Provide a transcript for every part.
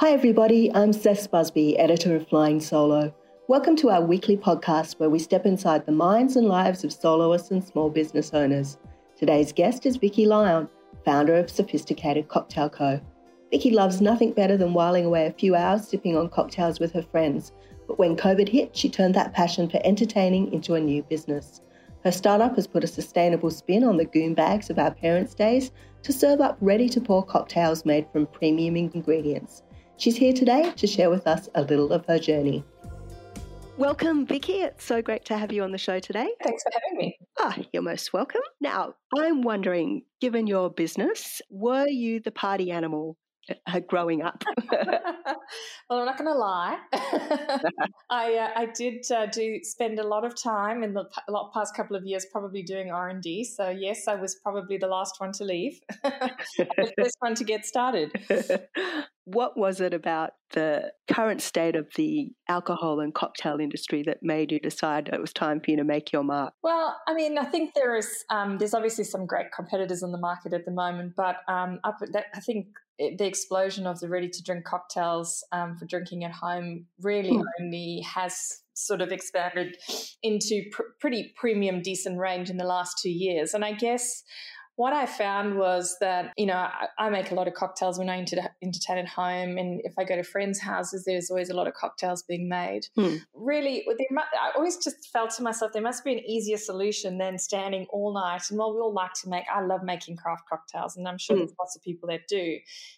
Hi, everybody. I'm Seth Busby, editor of Flying Solo. Welcome to our weekly podcast where we step inside the minds and lives of soloists and small business owners. Today's guest is Vicki Lyon, founder of Sophisticated Cocktail Co. Vicki loves nothing better than whiling away a few hours sipping on cocktails with her friends. But when COVID hit, she turned that passion for entertaining into a new business. Her startup has put a sustainable spin on the goon bags of our parents' days to serve up ready to pour cocktails made from premium ingredients. She's here today to share with us a little of her journey. Welcome, Vicki. It's so great to have you on the show today. Thanks for having me. Ah, you're most welcome. Now, I'm wondering, given your business, were you the party animal uh, growing up? well, I'm not going to lie. I uh, I did uh, do spend a lot of time in the past couple of years probably doing R and D. So yes, I was probably the last one to leave, the first one to get started. What was it about the current state of the alcohol and cocktail industry that made you decide it was time for you to make your mark? Well, I mean, I think there is um, there's obviously some great competitors in the market at the moment, but um, up that, I think the explosion of the ready to drink cocktails um, for drinking at home really mm. only has sort of expanded into pr- pretty premium, decent range in the last two years. And I guess what I found was that, you know, I, I, make a lot of cocktails when I entertain at home. And if I go to friends' houses, there's always a lot of cocktails being made. Hmm. Really, I always just felt to myself, there must be an easier solution than standing all night. And while we all like to make, I love making craft cocktails, and I'm sure hmm. there's lots of people that do.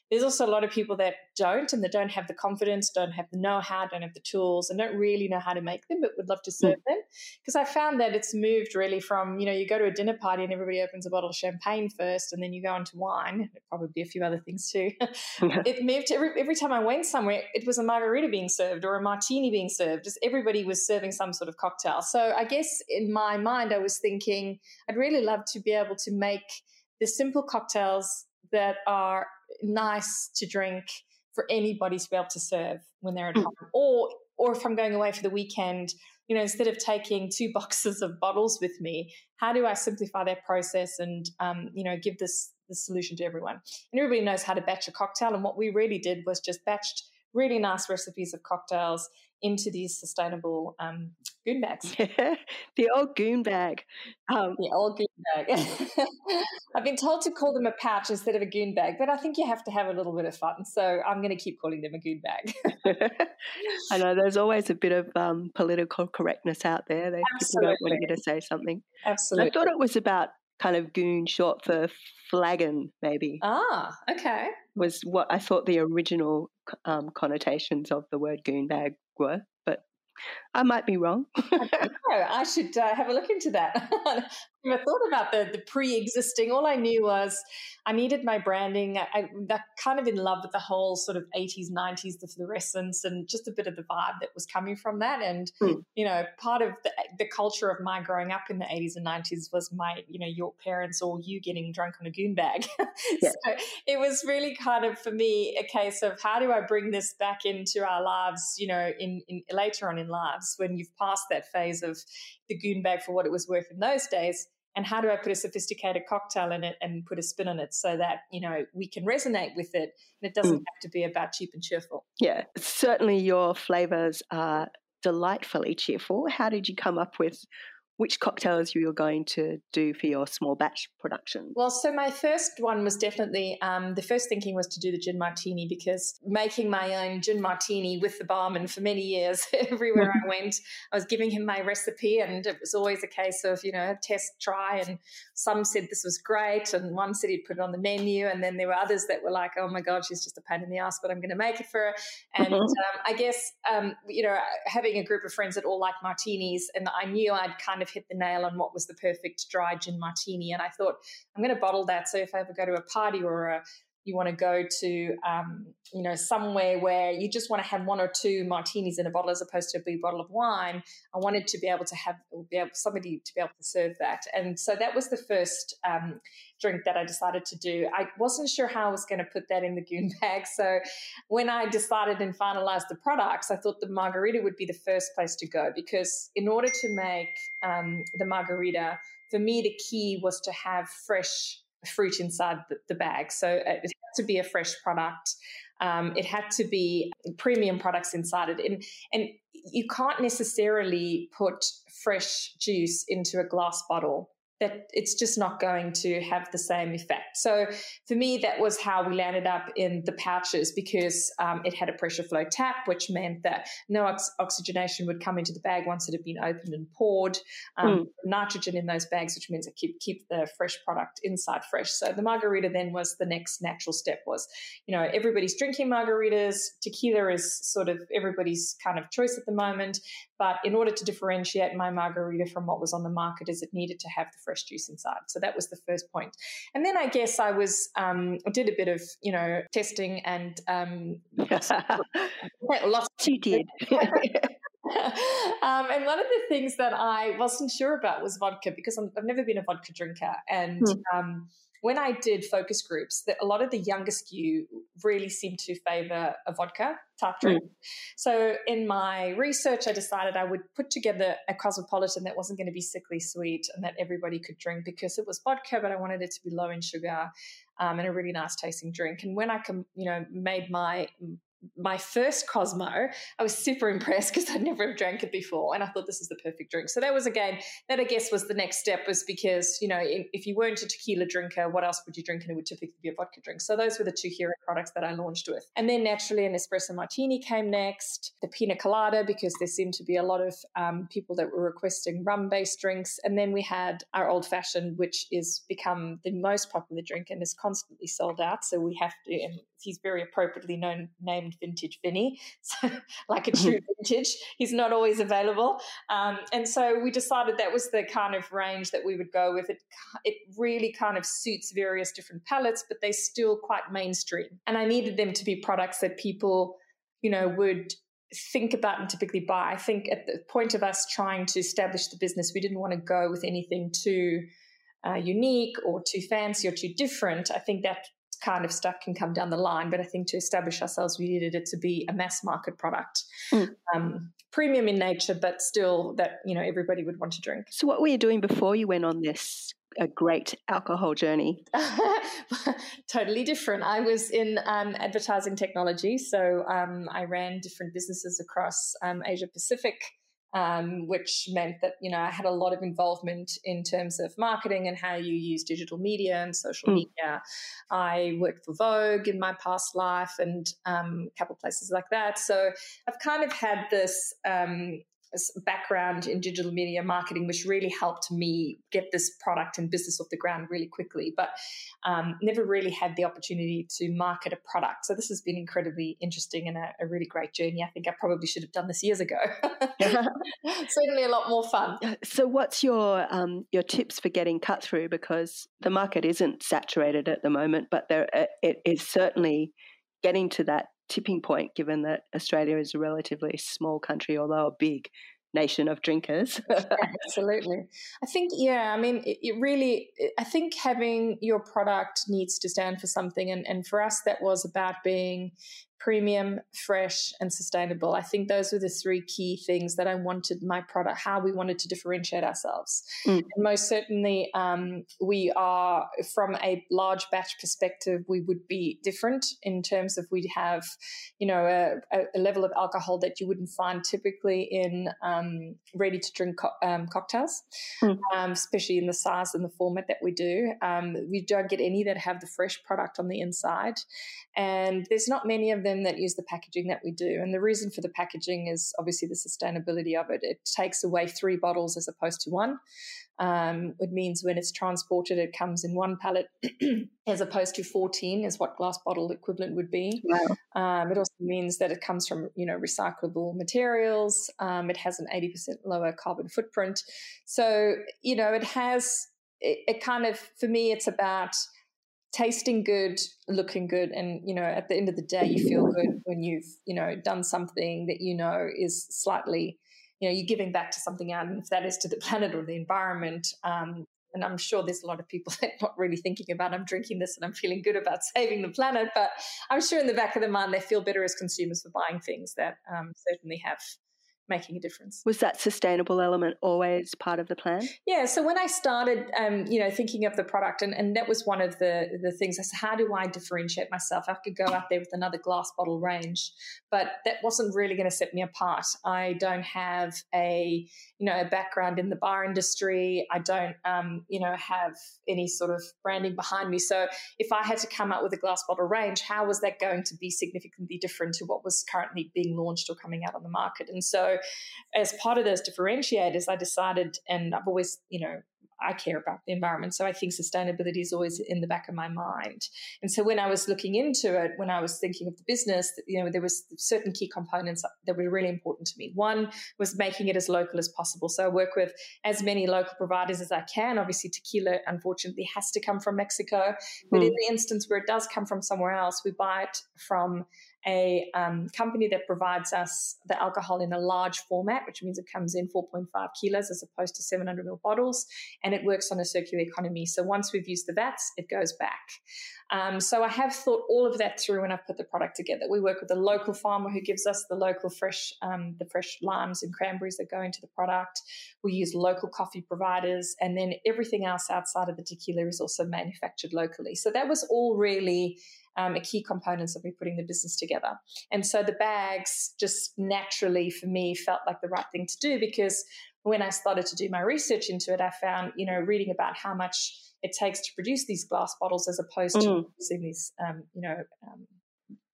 There's also a lot of people that don't and that don't have the confidence, don't have the know how, don't have the tools, and don't really know how to make them, but would love to hmm. serve them. Because I found that it's moved really from, you know, you go to a dinner party and everybody opens a bottle of champagne first and then you go into wine, probably a few other things too. it moved every, every time I went somewhere, it was a margarita being served or a martini being served. Just everybody was serving some sort of cocktail. So I guess in my mind, I was thinking I'd really love to be able to make the simple cocktails that are nice to drink for anybody to be able to serve when they're at mm. home, or or if I'm going away for the weekend, you know, instead of taking two boxes of bottles with me, how do I simplify that process and um, you know give this the solution to everyone? And everybody knows how to batch a cocktail, and what we really did was just batched really nice recipes of cocktails into these sustainable um, goon bags. Yeah, the old goon bag. Um, the old goon bag. I've been told to call them a pouch instead of a goon bag, but I think you have to have a little bit of fun. So I'm going to keep calling them a goon bag. I know there's always a bit of um, political correctness out there. They, people don't want you to say something. Absolutely. I thought it was about kind of goon short for flagon, maybe. Ah, okay. Was what I thought the original um, connotations of the word goon bag were, but I might be wrong. I, I should uh, have a look into that. I thought about the, the pre-existing. All I knew was I needed my branding. I, am kind of in love with the whole sort of 80s, 90s, the fluorescence, and just a bit of the vibe that was coming from that. And mm. you know, part of the, the culture of my growing up in the 80s and 90s was my, you know, your parents or you getting drunk on a goon bag. So it was really kind of for me a case of how do I bring this back into our lives? You know, in, in later on in lives when you've passed that phase of the goon bag for what it was worth in those days and how do I put a sophisticated cocktail in it and put a spin on it so that you know we can resonate with it and it doesn't mm. have to be about cheap and cheerful. Yeah, certainly your flavors are delightfully cheerful. How did you come up with which cocktails you were going to do for your small batch production? Well, so my first one was definitely um, the first thinking was to do the gin martini because making my own gin martini with the barman for many years, everywhere I went, I was giving him my recipe, and it was always a case of you know test, try, and some said this was great, and one said he'd put it on the menu, and then there were others that were like, oh my god, she's just a pain in the ass, but I'm going to make it for her. And um, I guess um, you know having a group of friends that all like martinis, and I knew I'd kind of hit the nail on what was the perfect dry gin martini. And I thought, I'm going to bottle that. So if I ever go to a party or a you want to go to um, you know somewhere where you just want to have one or two martinis in a bottle as opposed to a big bottle of wine. I wanted to be able to have be able, somebody to be able to serve that. And so that was the first um, drink that i decided to do. I wasn't sure how i was going to put that in the goon bag. So when i decided and finalized the products i thought the margarita would be the first place to go because in order to make um, the margarita for me the key was to have fresh fruit inside the, the bag. So it had to be a fresh product. Um, it had to be premium products inside it. And, and you can't necessarily put fresh juice into a glass bottle that it's just not going to have the same effect. So for me, that was how we landed up in the pouches because um, it had a pressure flow tap, which meant that no ox- oxygenation would come into the bag once it had been opened and poured. Um, mm. Nitrogen in those bags, which means it keep keep the fresh product inside fresh. So the margarita then was the next natural step. Was you know everybody's drinking margaritas. Tequila is sort of everybody's kind of choice at the moment. But in order to differentiate my margarita from what was on the market, is it needed to have the fresh juice inside. So that was the first point. And then I guess I was um, did a bit of you know testing and um, lots. You did. um, and one of the things that I wasn't sure about was vodka because i have never been a vodka drinker, and hmm. um, when I did focus groups, that a lot of the younger skew really seemed to favor a vodka type drink. Mm. So in my research, I decided I would put together a cosmopolitan that wasn't going to be sickly sweet and that everybody could drink because it was vodka, but I wanted it to be low in sugar um, and a really nice tasting drink. And when I, com- you know, made my my first Cosmo, I was super impressed because I'd never drank it before, and I thought this is the perfect drink. So that was again that I guess was the next step was because you know if you weren't a tequila drinker, what else would you drink? And it would typically be a vodka drink. So those were the two hero products that I launched with, and then naturally an espresso martini came next, the pina colada because there seemed to be a lot of um, people that were requesting rum-based drinks, and then we had our old fashioned, which is become the most popular drink and is constantly sold out. So we have to, and he's very appropriately known named Vintage Vinny, so like a true vintage. He's not always available, um, and so we decided that was the kind of range that we would go with. It it really kind of suits various different palates, but they're still quite mainstream. And I needed them to be products that people, you know, would think about and typically buy. I think at the point of us trying to establish the business, we didn't want to go with anything too uh, unique or too fancy or too different. I think that kind of stuff can come down the line. But I think to establish ourselves, we needed it to be a mass market product, mm. um, premium in nature, but still that you know everybody would want to drink. So, what were you doing before you went on this a great alcohol journey? totally different. I was in um, advertising technology, so um, I ran different businesses across um, Asia Pacific um, which meant that you know I had a lot of involvement in terms of marketing and how you use digital media and social mm. media. I worked for Vogue in my past life and um, a couple places like that. So I've kind of had this um, background in digital media marketing, which really helped me get this product and business off the ground really quickly, but um, never really had the opportunity to market a product. So this has been incredibly interesting and a, a really great journey. I think I probably should have done this years ago. Certainly a lot more fun. So what's your um, your tips for getting cut through? Because the market isn't saturated at the moment, but there it is certainly getting to that tipping point, given that Australia is a relatively small country, although a big nation of drinkers. Absolutely. I think, yeah, I mean, it, it, really, I think having your product needs to stand for something. And, and for us, that was about being premium, fresh, and sustainable. I think those were the three key things that I wanted my product, how we wanted to differentiate ourselves. Mm. And most certainly, um, we are from a large batch perspective, we would be different in terms of we'd have, you know, a, a level of alcohol that you wouldn't find typically in um, ready to drink co- um, cocktails, mm. especially in the size and the format that we do. Um, we don't get any that have the fresh product on the inside. And there's not many of them that use the packaging that we do. And the reason for the packaging is obviously the sustainability of it. It takes away three bottles as opposed to one. Um, it means when it's transported, it comes in one pallet as opposed to 14 is what glass bottle equivalent would be. Wow. Um, it also means that it comes from, you know, recyclable materials. Um, it has an 80% lower carbon footprint. So, you know, it has, it, it kind of, for me, it's about – tasting good, looking good, and you know, at the end of the day, you feel good when you've you know done something that you know is slightly, you know, you're giving back to something out, and if that is to the planet or the environment. Um, and I'm sure there's a lot of people that not really thinking about I'm drinking this and I'm feeling good about saving the planet, but I'm sure in the back of their mind they feel better as consumers for buying things that um, certainly have making a difference. Was that sustainable element always part of the plan? Yeah. So when I started, um, you know, thinking of the product, and, and that was one of the the things. I said, how do I differentiate myself? I could go out there with another glass bottle range, but that wasn't really going to set me apart. I don't have a you know a background in the bar industry. I don't um, you know have any sort of branding behind me. So if I had to come out with a glass bottle range, how was that going to be significantly different to what was currently being launched or coming out on the market? And so as part of those differentiators, I decided, and I've always, you know, I care about the environment. So I think sustainability is always in the back of my mind. And so when I was looking into it, when I was thinking of the business, you know, there was certain key components that were really important to me. One was making it as local as possible. So I work with as many local providers as I can. Obviously, tequila unfortunately has to come from Mexico, but mm. in the instance where it does come from somewhere else, we buy it from a um, company that provides us the alcohol in a large format, which means it comes in 4.5 kilos as opposed to 700 ml bottles, and it works on a circular economy. So once we've used the vats, it goes back. Um, so I have thought all of that through when I've put the product together. We work with a local farmer who gives us the local fresh, um, the fresh limes and cranberries that go into the product. We use local coffee providers, and then everything else outside of the tequila is also manufactured locally. So that was all really um, a key components of me putting the business together. And so the bags just naturally for me felt like the right thing to do because when I started to do my research into it, I found, you know, reading about how much it takes to produce these glass bottles as opposed to mm. using these, um, you know, um,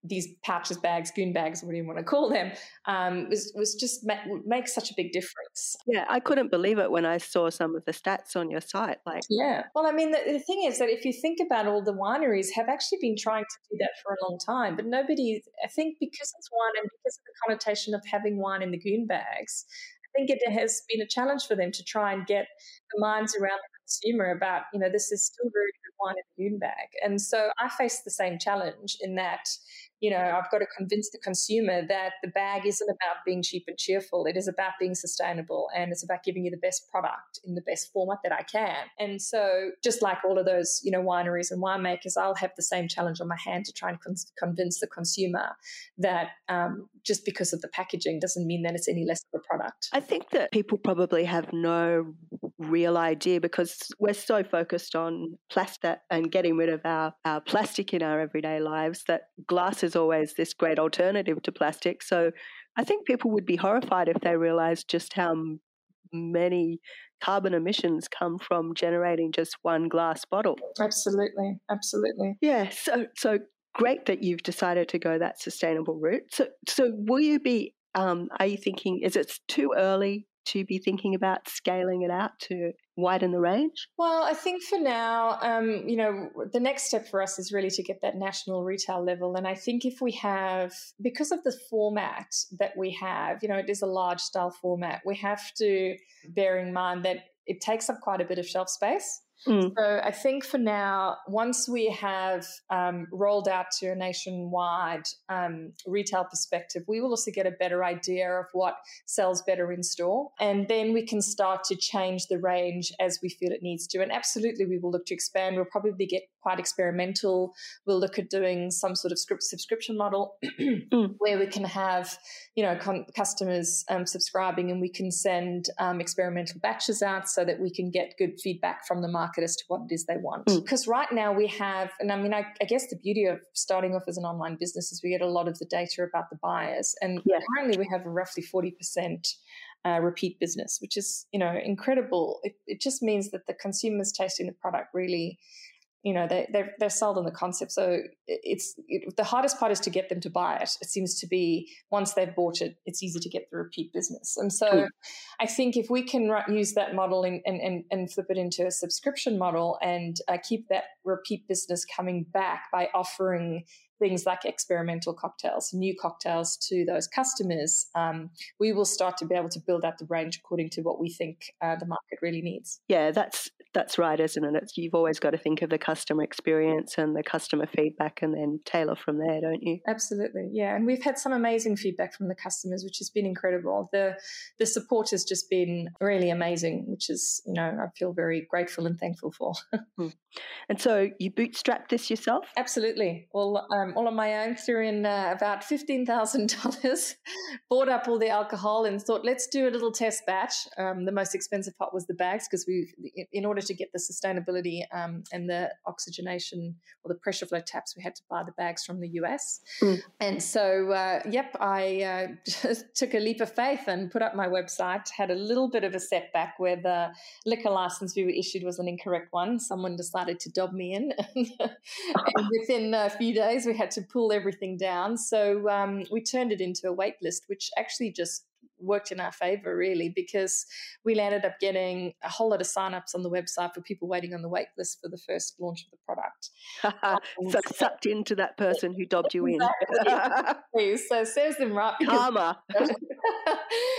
these pouches, bags, goon bags, what do you want to call them, um, was was just ma- makes such a big difference. Yeah, I couldn't believe it when I saw some of the stats on your site. Like, yeah, well, I mean, the, the thing is that if you think about all the wineries have actually been trying to do that for a long time, but nobody, I think, because it's wine and because of the connotation of having wine in the goon bags, I think it has been a challenge for them to try and get the minds around the consumer about, you know, this is still very good wine in a goon bag. And so I face the same challenge in that you know, I've got to convince the consumer that the bag isn't about being cheap and cheerful. It is about being sustainable and it's about giving you the best product in the best format that I can. And so, just like all of those, you know, wineries and winemakers, I'll have the same challenge on my hand to try and con- convince the consumer that um, just because of the packaging doesn't mean that it's any less of a product. I think that people probably have no real idea because we're so focused on plastic and getting rid of our, our plastic in our everyday lives that glass is always this great alternative to plastic. So I think people would be horrified if they realized just how many carbon emissions come from generating just one glass bottle. Absolutely, absolutely. Yeah, so so great that you've decided to go that sustainable route. So so will you be um, are you thinking is it too early to be thinking about scaling it out to widen the range? Well, I think for now, um, you know, the next step for us is really to get that national retail level. And I think if we have, because of the format that we have, you know, it is a large style format, we have to bear in mind that it takes up quite a bit of shelf space. Mm. So I think for now, once we have um, rolled out to a nationwide um, retail perspective, we will also get a better idea of what sells better in store. And then we can start to change the range as we feel it needs to. And absolutely, we will look to expand. We'll probably get quite experimental. We'll look at doing some sort of script subscription model mm. where we can have, you know, con- customers um, subscribing and we can send um, experimental batches out so that we can get good feedback from the market as to what it is they want. Mm. Because right now we have, and I mean, I, I, guess the beauty of starting off as an online business is we get a lot of the data about the buyers. And yeah. currently we have roughly 40%. Uh, repeat business, which is you know incredible. It, it just means that the consumers tasting the product really you know they, they're, they're sold on the concept. So it's it, the hardest part is to get them to buy it. It seems to be once they've bought it it's easy to get the repeat business. And so i think if we can use that model and, and, and flip it into a subscription model and uh, keep that repeat business coming back by offering things like experimental cocktails, new cocktails to those customers, um, we will start to be able to build out the range according to what we think uh, the market really needs. Yeah, that's That's right, isn't it? It's, you've always got to think of the customer experience and the customer feedback and then tailor from there, don't you? Absolutely. Yeah. And we've had some amazing feedback from the customers, which has been incredible. The the support has just been really amazing, which is, you know, I feel very grateful and thankful for. Hmm. and so you bootstrapped this yourself? Absolutely. All, um, all on my own, threw in uh, about $15,000, bought up all the alcohol and thought, let's do a little test batch. Um, the most expensive part was the bags because we, in order to get the sustainability um, and the oxygenation or the pressure flow taps, we had to buy the bags from the US. Mm. And so, uh, yep, I uh, took a leap of faith and put up my website. Had a little bit of a setback where the liquor license we were issued was an incorrect one. Someone decided to dob me in, and within a few days, we had to pull everything down. So um, we turned it into a wait list, which actually just worked in our favor really because we landed up getting a whole lot of signups on the website for people waiting on the wait list for the first launch of the product. so um, sucked into that person who dobbed you in. so serves them right. Karma.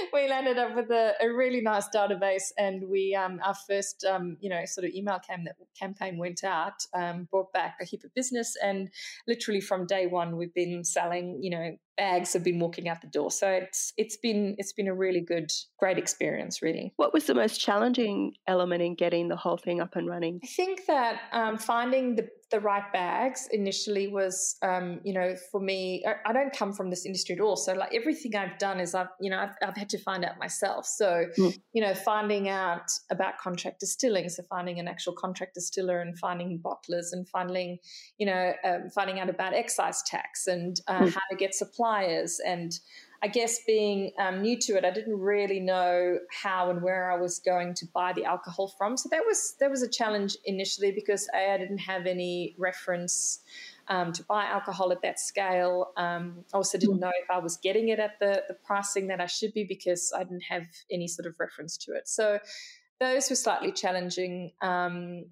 we landed up with a, a, really nice database and we um, our first um, you know sort of email cam- campaign went out um, brought back a heap of business and literally from day one we've been selling you know bags have been walking out the door. So it's it's been it's been a really good, great experience, really. What was the most challenging element in getting the whole thing up and running? I think that um, finding the the right bags initially was, um, you know, for me, I, I, don't come from this industry at all. So like everything I've done is I've, you know, I've, I've had to find out myself. So, mm. you know, finding out about contract distilling, so finding an actual contract distiller and finding bottlers and finding, you know, um, finding out about excise tax and uh, mm. how to get suppliers and, I guess being um, new to it, I didn't really know how and where I was going to buy the alcohol from. So that was that was a challenge initially because a, I didn't have any reference um, to buy alcohol at that scale. Um, I also didn't mm. know if I was getting it at the the pricing that I should be because I didn't have any sort of reference to it. So those were slightly challenging. Um,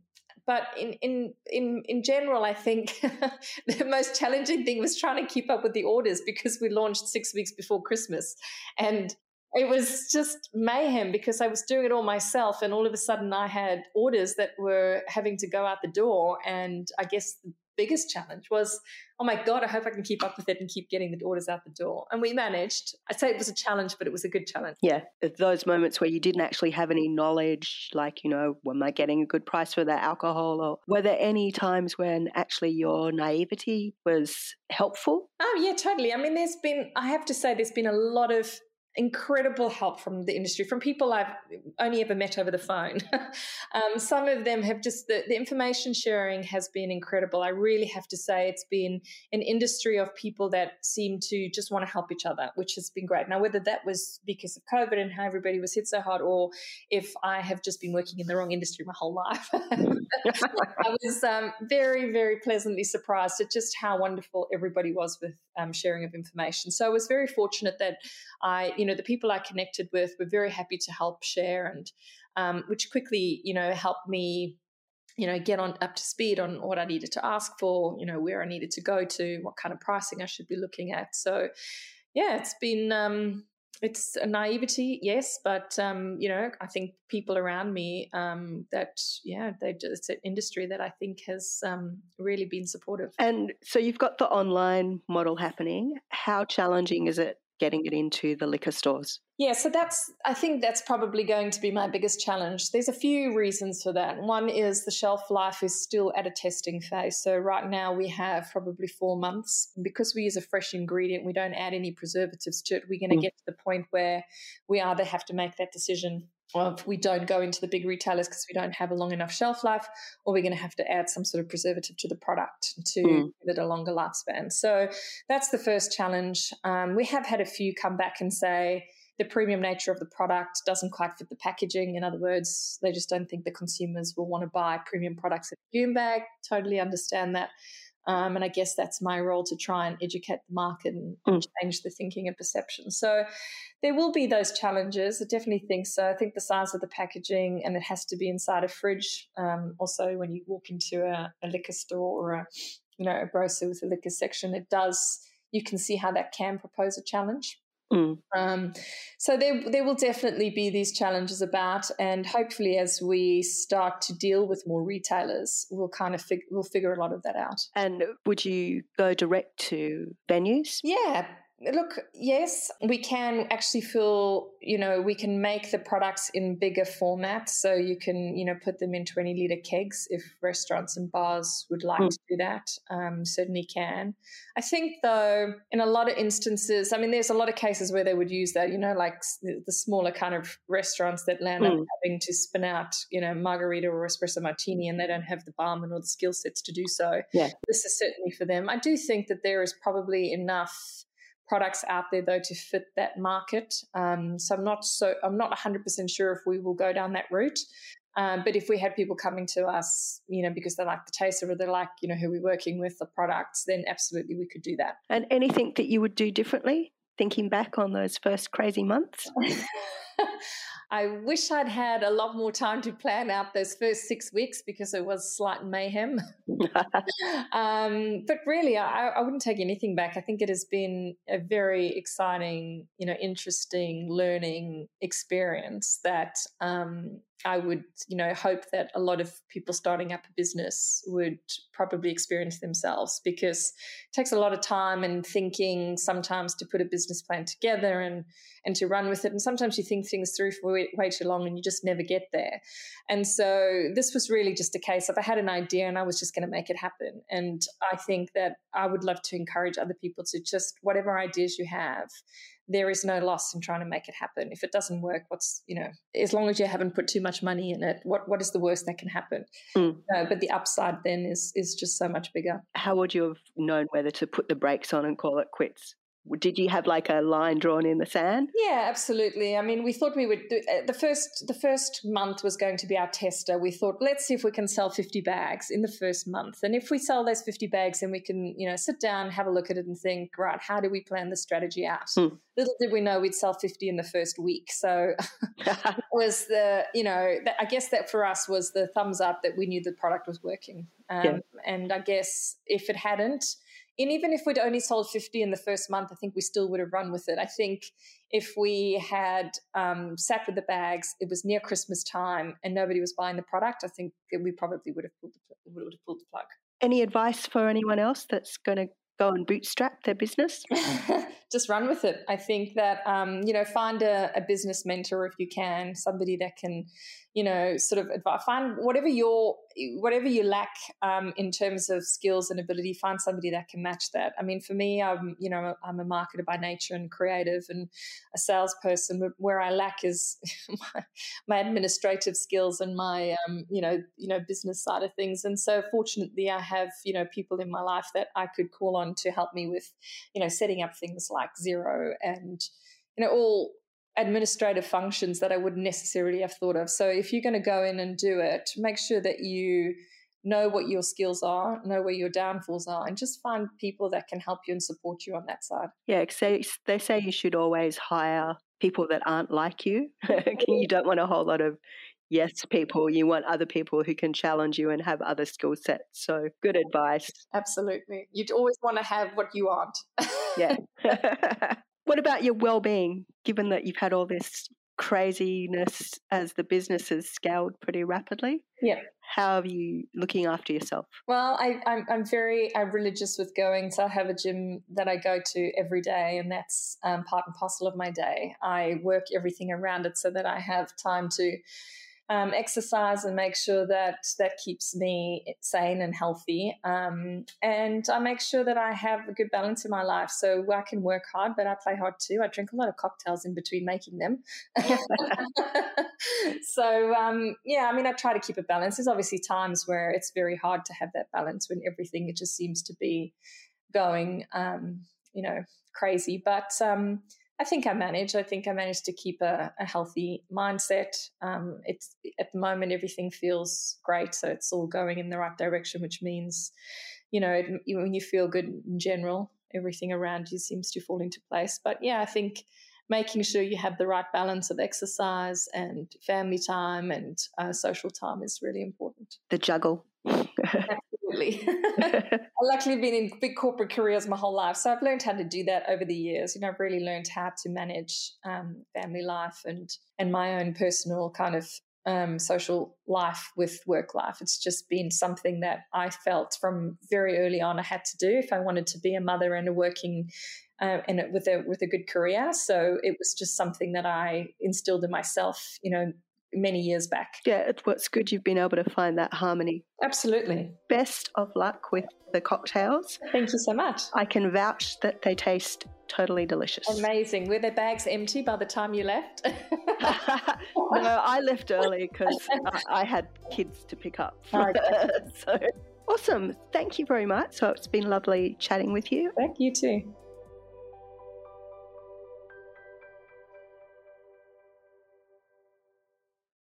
but in in in in general, I think the most challenging thing was trying to keep up with the orders because we launched six weeks before Christmas, and it was just mayhem because I was doing it all myself, and all of a sudden I had orders that were having to go out the door, and I guess biggest challenge was oh my God, I hope I can keep up with it and keep getting the orders out the door. And we managed. I'd say it was a challenge, but it was a good challenge. Yeah. Those moments where you didn't actually have any knowledge, like, you know, am I getting a good price for that alcohol? Or were there any times when actually your naivety was helpful? Oh, yeah, totally. I mean, there's been, I have to say, there's been a lot of incredible help from the industry, from people I've only ever met over the phone. um, some of them have just, the, the, information sharing has been incredible. I really have to say it's been an industry of people that seem to just want to help each other, which has been great. Now, whether that was because of COVID and how everybody was hit so hard, or if I have just been working in the wrong industry my whole life, I was um, very, very pleasantly surprised at just how wonderful everybody was with um, sharing of information. So I was very fortunate that I, you know, the people I connected with were very happy to help share, and um, which quickly, you know, helped me, you know, get on up to speed on what I needed to ask for, you know, where I needed to go to, what kind of pricing I should be looking at. So, yeah, it's been um, it's a naivety, yes, but um, you know, I think people around me um, that yeah, they it's an industry that I think has um, really been supportive. And so you've got the online model happening. How challenging is it getting it into the liquor stores? Yeah, so that's, I think that's probably going to be my biggest challenge. There's a few reasons for that. One is the shelf life is still at a testing phase. So, right now we have probably four months. Because we use a fresh ingredient, we don't add any preservatives to it. We're going to mm. get to the point where we either have to make that decision of we don't go into the big retailers because we don't have a long enough shelf life, or we're going to have to add some sort of preservative to the product to mm. give it a longer lifespan. So that's the first challenge. Um, we have had a few come back and say, the premium nature of the product doesn't quite fit the packaging. In other words, they just don't think the consumers will want to buy premium products in a goon bag. Totally understand that. Um, and I guess that's my role to try and educate the market and, mm. change the thinking and perception. So there will be those challenges. I definitely think so. I think the size of the packaging and it has to be inside a fridge. Um, also, when you walk into a, a liquor store or a you know a grocer with a liquor section, it does you can see how that can propose a challenge. Mm. Um, so there, there will definitely be these challenges about, and hopefully, as we start to deal with more retailers, we'll kind of fig- we'll figure a lot of that out. And would you go direct to venues? Yeah, Look, yes, we can actually feel, you know, we can make the products in bigger formats. So you can, you know, put them in 20 litre kegs if restaurants and bars would like mm. to do that. Um, certainly can. I think, though, in a lot of instances, I mean, there's a lot of cases where they would use that, you know, like the smaller kind of restaurants that land mm. up hmm. having to spin out, you know, margarita or espresso martini and they don't have the barman or the skill sets to do so. Yeah. This is certainly for them. I do think that there is probably enough products out there though to fit that market. Um, so I'm not so I'm not 100% sure if we will go down that route. Um, but if we had people coming to us, you know, because they like the taste or they like, you know, who we're working with, the products, then absolutely we could do that. And anything that you would do differently, thinking back on those first crazy months? I wish I'd had a lot more time to plan out those first six weeks because it was slight mayhem. um, but really, I, I, wouldn't take anything back. I think it has been a very exciting, you know, interesting learning experience that um, I would, you know, hope that a lot of people starting up a business would probably experience themselves because it takes a lot of time and thinking sometimes to put a business plan together and and to run with it. And sometimes you think things through for way, way too long and you just never get there. And so this was really just a case of I had an idea and I was just going to make it happen. And I think that I would love to encourage other people to just whatever ideas you have there is no loss in trying to make it happen. If it doesn't work, what's you know, as long as you haven't put too much money in it, what what is the worst that can happen? Mm. Uh, but the upside then is is just so much bigger. How would you have known whether to put the brakes on and call it quits? Did you have like a line drawn in the sand? Yeah absolutely. I mean we thought we would do uh, the first the first month was going to be our tester. We thought let's see if we can sell 50 bags in the first month. And if we sell those 50 bags then we can you know sit down have a look at it and think right how do we plan the strategy out? Hmm. little did we know we'd sell 50 in the first week. So was the you know i guess that for us was the thumbs up that we knew the product was working. Um, yeah. and i guess if it hadn't and even if we'd only sold 50 in the first month, I think we still would have run with it. I think if we had um, sat with the bags, it was near Christmas time and nobody was buying the product, I think we probably would have pulled the, would have pulled the plug. Any advice for anyone else that's going to go and bootstrap their business? Just run with it. I think that, um, you know, find a, a, business mentor if you can, somebody that can, you know, sort of advise, find whatever your, whatever you lack um, in terms of skills and ability, find somebody that can match that. I mean, for me, I'm, you know, I'm a marketer by nature and creative and a salesperson. But where I lack is my, my administrative skills and my, um, you know, you know, business side of things. And so, fortunately, I have, you know, people in my life that I could call on to help me with, you know, setting up things like Xero and, you know, all administrative functions that I wouldn't necessarily have thought of. So if you're going to go in and do it, make sure that you know what your skills are, know where your downfalls are, and just find people that can help you and support you on that side. Yeah, they say you should always hire people that aren't like you. you don't want a whole lot of yes people. You want other people who can challenge you and have other skill sets. So good advice. Absolutely. You'd always want to have what you want. yeah. What about your well-being, given that you've had all this craziness as the business has scaled pretty rapidly? Yeah. How are you looking after yourself? Well, I, I'm, I'm very I'm religious with going. So I have a gym that I go to every day, and that's um, part and parcel of my day. I work everything around it so that I have time to um, exercise and make sure that that keeps me sane and healthy. Um, and I make sure that I have a good balance in my life. So I can work hard, but I play hard too. I drink a lot of cocktails in between making them. so um, yeah, I mean, I try to keep a balance. There's obviously times where it's very hard to have that balance when everything it just seems to be going, um, you know, crazy. But um, I think I manage. I think I managed to keep a, a healthy mindset. Um, it's at the moment everything feels great, so it's all going in the right direction, which means, you know, it, when you feel good in general, everything around you seems to fall into place. But yeah, I think making sure you have the right balance of exercise and family time and uh, social time is really important. The juggle. Absolutely. I've luckily been in big corporate careers my whole life. So I've learned how to do that over the years. You know, I've really learned how to manage um, family life and, and my own personal kind of um, social life with work life. It's just been something that I felt from very early on I had to do if I wanted to be a mother and a working uh, and with a with a good career. So it was just something that I instilled in myself. You know, many years back. Yeah, it's what's good you've been able to find that harmony. Absolutely. Best of luck with the cocktails. Thank you so much. I can vouch that they taste totally delicious. Amazing. Were their bags empty by the time you left? no, I left early because I, I, had kids to pick up. Ah, okay. so awesome. Thank you very much. So it's been lovely chatting with you. Thank you too.